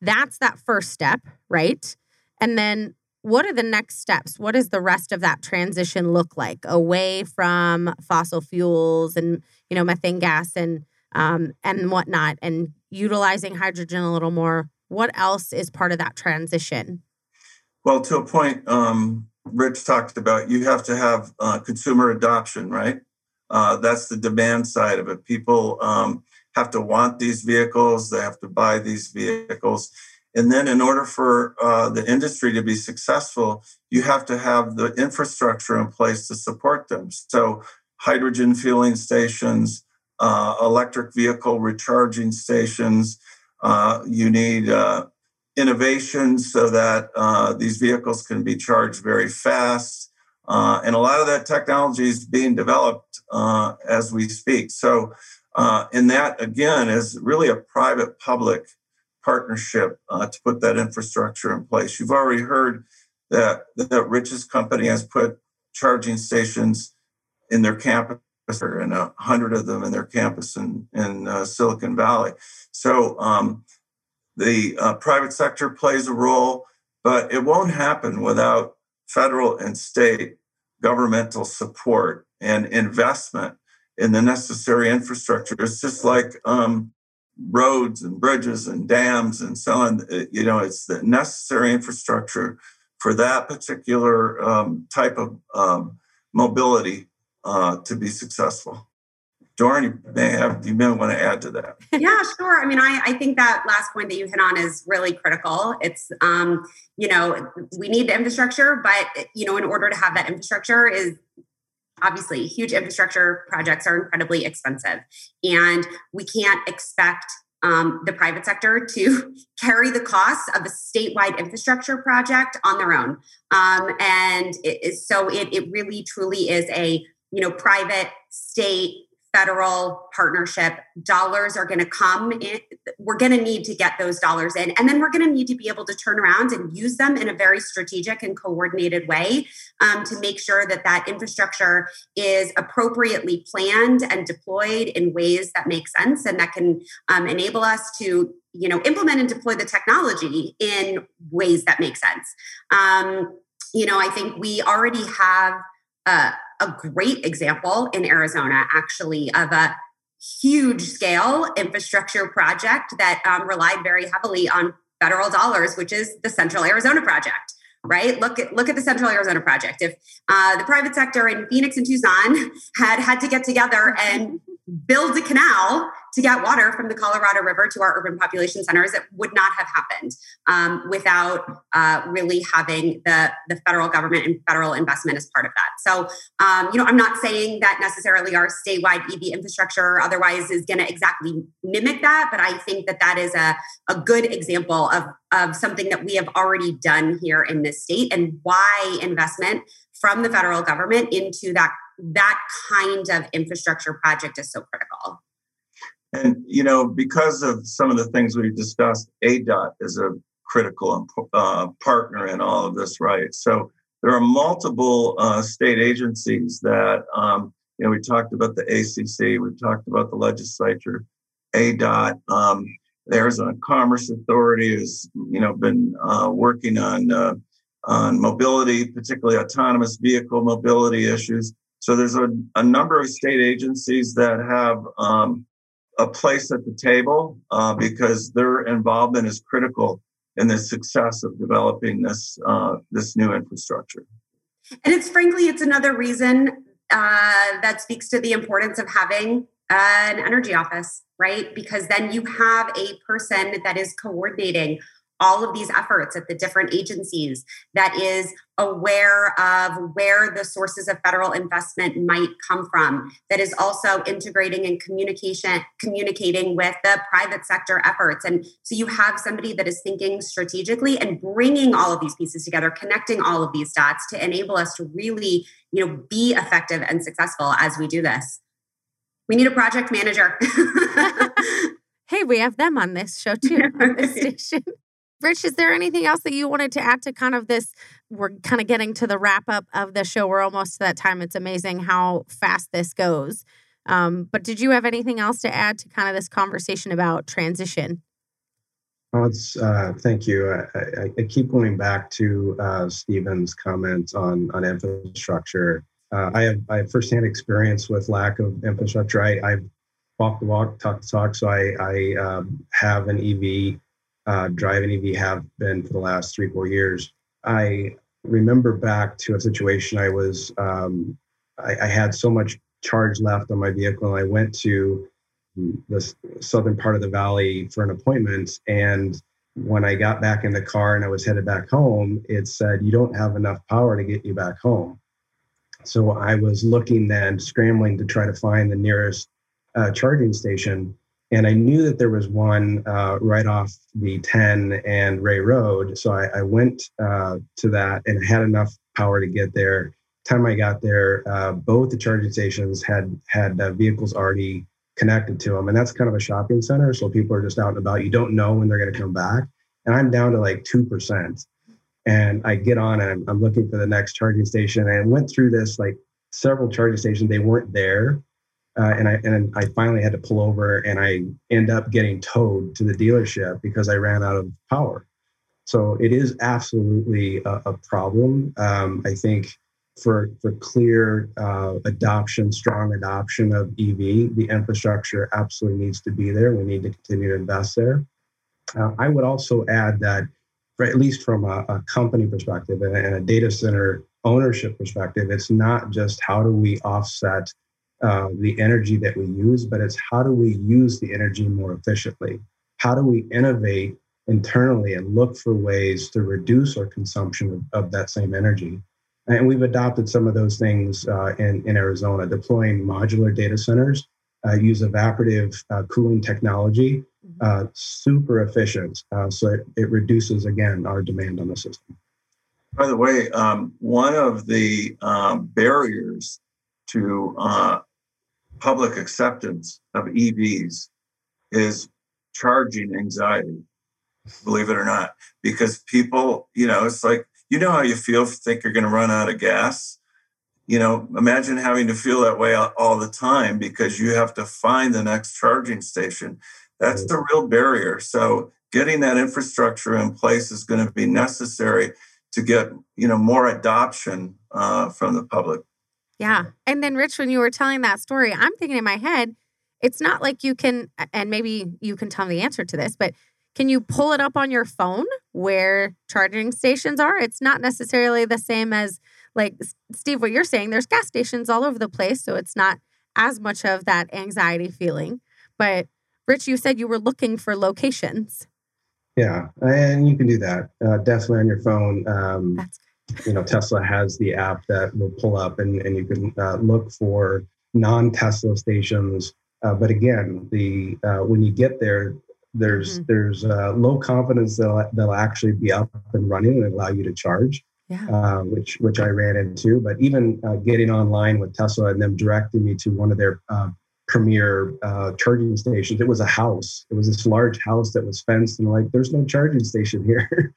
that's that first step, right? And then what are the next steps? What does the rest of that transition look like away from fossil fuels and you know methane gas and um, and whatnot, and utilizing hydrogen a little more? What else is part of that transition? Well, to a point, um, Rich talked about you have to have uh, consumer adoption, right? Uh, that's the demand side of it. People um, have to want these vehicles, they have to buy these vehicles. And then, in order for uh, the industry to be successful, you have to have the infrastructure in place to support them. So, hydrogen fueling stations, uh, electric vehicle recharging stations, uh, you need uh, innovations so that uh, these vehicles can be charged very fast. Uh, and a lot of that technology is being developed uh, as we speak. So, uh, and that again is really a private public partnership uh, to put that infrastructure in place. You've already heard that the richest company has put charging stations in their campus and a hundred of them in their campus in, in uh, Silicon Valley. So um, the uh, private sector plays a role, but it won't happen without federal and state governmental support and investment in the necessary infrastructure. It's just like um, roads and bridges and dams and so on. Uh, you know, it's the necessary infrastructure for that particular um, type of um, mobility uh, to be successful. Doran, you may have you may want to add to that. yeah, sure. I mean, I, I think that last point that you hit on is really critical. It's um, you know, we need the infrastructure, but you know, in order to have that infrastructure is obviously huge infrastructure projects are incredibly expensive. And we can't expect um, the private sector to (laughs) carry the costs of a statewide infrastructure project on their own. Um, and it, so it, it really truly is a you know private state federal partnership dollars are going to come in we're going to need to get those dollars in and then we're going to need to be able to turn around and use them in a very strategic and coordinated way um, to make sure that that infrastructure is appropriately planned and deployed in ways that make sense and that can um, enable us to you know implement and deploy the technology in ways that make sense. Um, you know i think we already have uh, a great example in Arizona, actually, of a huge scale infrastructure project that um, relied very heavily on federal dollars, which is the Central Arizona Project. Right. Look at look at the Central Arizona Project. If uh, the private sector in Phoenix and Tucson (laughs) had had to get together (laughs) and build a canal to get water from the Colorado River to our urban population centers. It would not have happened um, without uh, really having the, the federal government and federal investment as part of that. So, um, you know, I'm not saying that necessarily our statewide EV infrastructure otherwise is going to exactly mimic that, but I think that that is a, a good example of, of something that we have already done here in this state and why investment from the federal government into that that kind of infrastructure project is so critical. And, you know, because of some of the things we've discussed, ADOT is a critical uh, partner in all of this, right? So there are multiple uh, state agencies that, um, you know, we talked about the ACC, we talked about the legislature, ADOT, um, the Arizona Commerce Authority has, you know, been uh, working on uh, on mobility, particularly autonomous vehicle mobility issues. So there's a, a number of state agencies that have um, a place at the table uh, because their involvement is critical in the success of developing this uh, this new infrastructure. And it's frankly, it's another reason uh, that speaks to the importance of having an energy office, right? Because then you have a person that is coordinating all of these efforts at the different agencies that is aware of where the sources of federal investment might come from that is also integrating and communication communicating with the private sector efforts. And so you have somebody that is thinking strategically and bringing all of these pieces together connecting all of these dots to enable us to really you know be effective and successful as we do this. We need a project manager. (laughs) (laughs) Hey we have them on this show too on this (laughs) station Rich, is there anything else that you wanted to add to kind of this? We're kind of getting to the wrap up of the show. We're almost to that time. It's amazing how fast this goes. Um, but did you have anything else to add to kind of this conversation about transition? Well, it's, uh, thank you. I, I, I, keep going back to uh, Stephen's comments on, on infrastructure. Uh, I, have, I have firsthand experience with lack of infrastructure. I, I've walked the walk, talked the talk, so I, I um, have an EV uh, drive an EV have been for the last three, four years. I remember back to a situation I was, um, I, I, had so much charge left on my vehicle, and I went to the southern part of the valley for an appointment. And when I got back in the car and I was headed back home, it said, You don't have enough power to get you back home. So I was looking then, scrambling to try to find the nearest uh, charging station and I knew that there was one uh, right off the 10 and Ray Road. So I, I went uh, to that and had enough power to get there. Time I got there, uh, both the charging stations had had uh, vehicles already connected to them, and that's kind of a shopping center. So people are just out and about. You don't know when they're going to come back. And I'm down to like two percent. And I get on and I'm, I'm looking for the next charging station. And I went through this like several charging stations. They weren't there uh, and I and I finally had to pull over, and I end up getting towed to the dealership because I ran out of power. So it is absolutely a, a problem. Um, I think for for clear uh, adoption, strong adoption of EV, the infrastructure absolutely needs to be there. We need to continue to invest there. Uh, I would also add that, for, at least from a, a company perspective and, and a data center ownership perspective, it's not just how do we offset uh, the energy that we use, but it's how do we use the energy more efficiently? How do we innovate internally and look for ways to reduce our consumption of, of that same energy? And we've adopted some of those things uh, in, in Arizona, deploying modular data centers, uh, use evaporative uh, cooling technology mm-hmm. uh, super efficient. Uh, so it, it, reduces, again, our demand on the system. By the way, um, one of the um, barriers to uh, public acceptance of EVs is charging anxiety, believe it or not, because people, you know, it's like, you know how you feel, think you're going to run out of gas you know, imagine having to feel that way all the time because you have to find the next charging station. That's the real barrier. So getting that infrastructure in place is going to be necessary to get you know more adoption uh, from the public. Yeah, and then Rich, when you were telling that story, I'm thinking in my head, it's not like you can, and maybe you can tell me the answer to this, but can you pull it up on your phone where charging stations are? It's not necessarily the same as like Steve, what you're saying, there's gas stations all over the place. So it's not as much of that anxiety feeling. But Rich, you said you were looking for locations. Yeah, and you can do that uh, definitely on your phone. Um, That's. You know, Tesla has the app that will pull up, and, and you can uh, look for non-Tesla stations. Uh, but again, the uh, when you get there, there's mm-hmm. there's uh, low confidence that they'll actually be up and running and allow you to charge yeah. uh, which which I ran into. But even uh, getting online with Tesla and them directing me to one of their uh, premier uh, charging stations, it was a house. It was this large house that was fenced, and like, there's no charging station (laughs) here.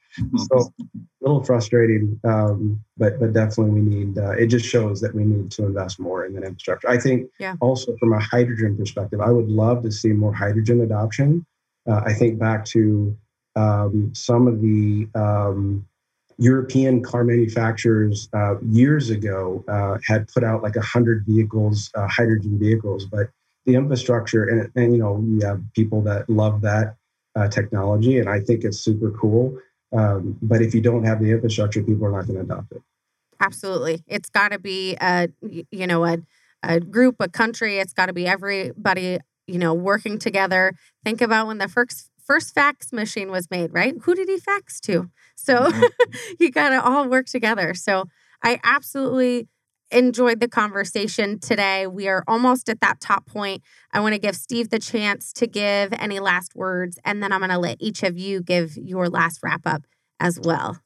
so a little frustrating, um, but but definitely we need. Uh, it just shows that we need to invest more in that infrastructure. I think yeah. also from a hydrogen perspective, I would love to see more hydrogen adoption. Uh, I think back to um, some of the um, European car manufacturers uh, years ago uh, had put out like 100 vehicles, uh, hydrogen vehicles, but the infrastructure, and, and, you know, we have people that love that uh, technology, and I think it's super cool. Um, but if you don't have the infrastructure, people are not going to adopt it. Absolutely. It's got to be, a, you know, a, a group, a country. It's got to be everybody, you know, working together. Think about when the first first fax machine was made, right? Who did he fax to? So mm-hmm. (laughs) you got to all work together. So I absolutely enjoyed the conversation today. We are almost at that top point. I want to give Steve the chance to give any last words, and then I'm going to let each of you give your last wrap up as well.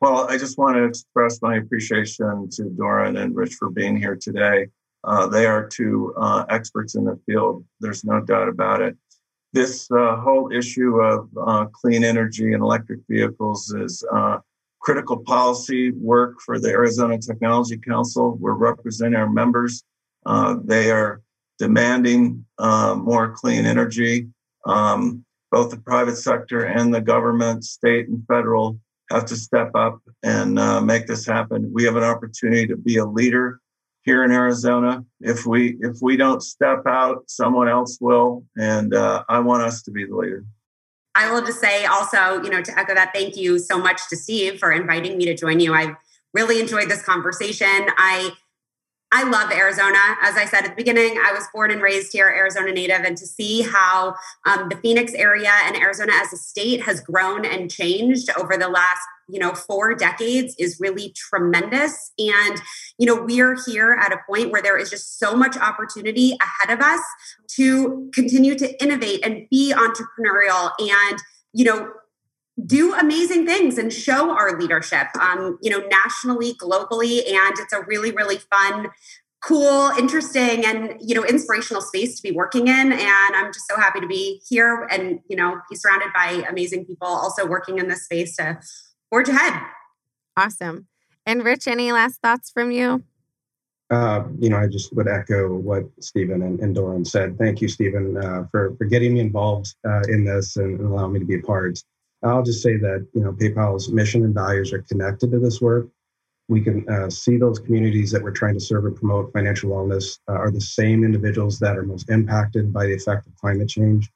Well, I just want to express my appreciation to Doran and Rich for being here today. Uh, they are two uh, experts in the field. There's no doubt about it this uh, whole issue of uh, clean energy and electric vehicles is uh, critical policy work for the Arizona Technology Council. We're representing our members. Uh, they are demanding uh, more clean energy. Um, both the private sector and the government, state and federal, have to step up and uh, make this happen. We have an opportunity to be a leader here in Arizona. If we if we don't step out, someone else will, and uh, I want us to be the leader. I will just say also, you know, to echo that, thank you so much to Steve for inviting me to join you. I've really enjoyed this conversation. I I love Arizona. As I said at the beginning, I was born and raised here, Arizona native, and to see how um, the Phoenix area and Arizona as a state has grown and changed over the last you know four decades is really tremendous and you know we are here at a point where there is just so much opportunity ahead of us to continue to innovate and be entrepreneurial and you know do amazing things and show our leadership um, you know nationally globally. And it's a really really fun cool interesting and you know inspirational space to be working in. And i'm just so happy to be here and you know be surrounded by amazing people also working in this space to forge ahead. Awesome. And rich any last thoughts from you uh, you know, I just would echo what Stephen and, and Doran said. Thank you, Stephen, uh, for, for getting me involved uh, in this and, and allowing me to be a part. I'll just say that you know PayPal's mission and values are connected to this work. We can uh, see those communities that we're trying to serve and promote financial wellness uh, are the same individuals that are most impacted by the effect of climate change.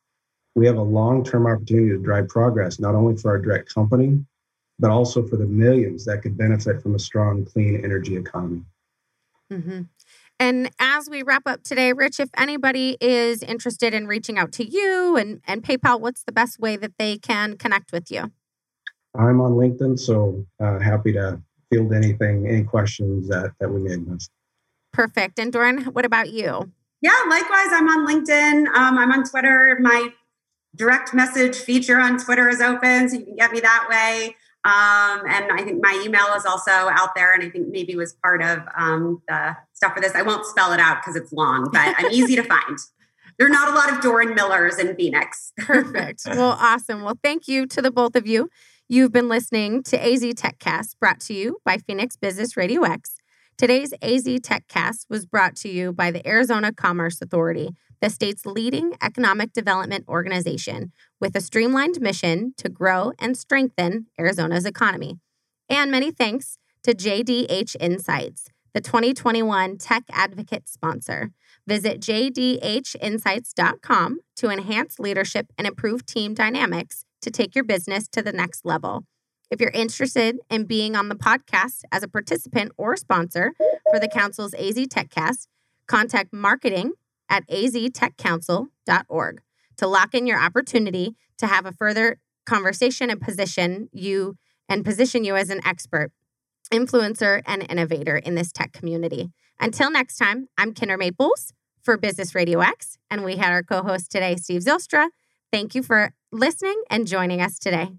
We have a long-term opportunity to drive progress, not only for our direct company, but also for the millions that could benefit from a strong, clean energy economy. Mm-hmm. And as we wrap up today, Rich, if anybody is interested in reaching out to you and, and PayPal, what's the best way that they can connect with you? I'm on LinkedIn, so uh, happy to field anything, any questions that, that we may have missed. Perfect. And Doran, what about you? Yeah, likewise, I'm on LinkedIn. Um, I'm on Twitter. My direct message feature on Twitter is open, so you can get me that way. Um, and I think my email is also out there, and I think maybe was part of um, the stuff for this. I won't spell it out because it's long, but I'm easy to find. (laughs) There are not a lot of Doran Millers in Phoenix. (laughs) Perfect. Well, awesome. Well, thank you to the both of you. You've been listening to AZ TechCast, brought to you by Phoenix Business Radio X. Today's AZ TechCast was brought to you by the Arizona Commerce Authority, the state's leading economic development organization, with a streamlined mission to grow and strengthen Arizona's economy. And many thanks to JDH Insights, the 2021 Tech Advocate sponsor. Visit jdhinsights.com to enhance leadership and improve team dynamics to take your business to the next level. If you're interested in being on the podcast as a participant or sponsor for the Council's AZ TechCast, contact marketing at aztechcouncil.org to lock in your opportunity to have a further conversation and position you and position you as an expert, influencer, and innovator in this tech community. Until next time, I'm Kendra Maples for Business Radio X, and we had our co-host today, Steve Zylstra. Thank you for listening and joining us today.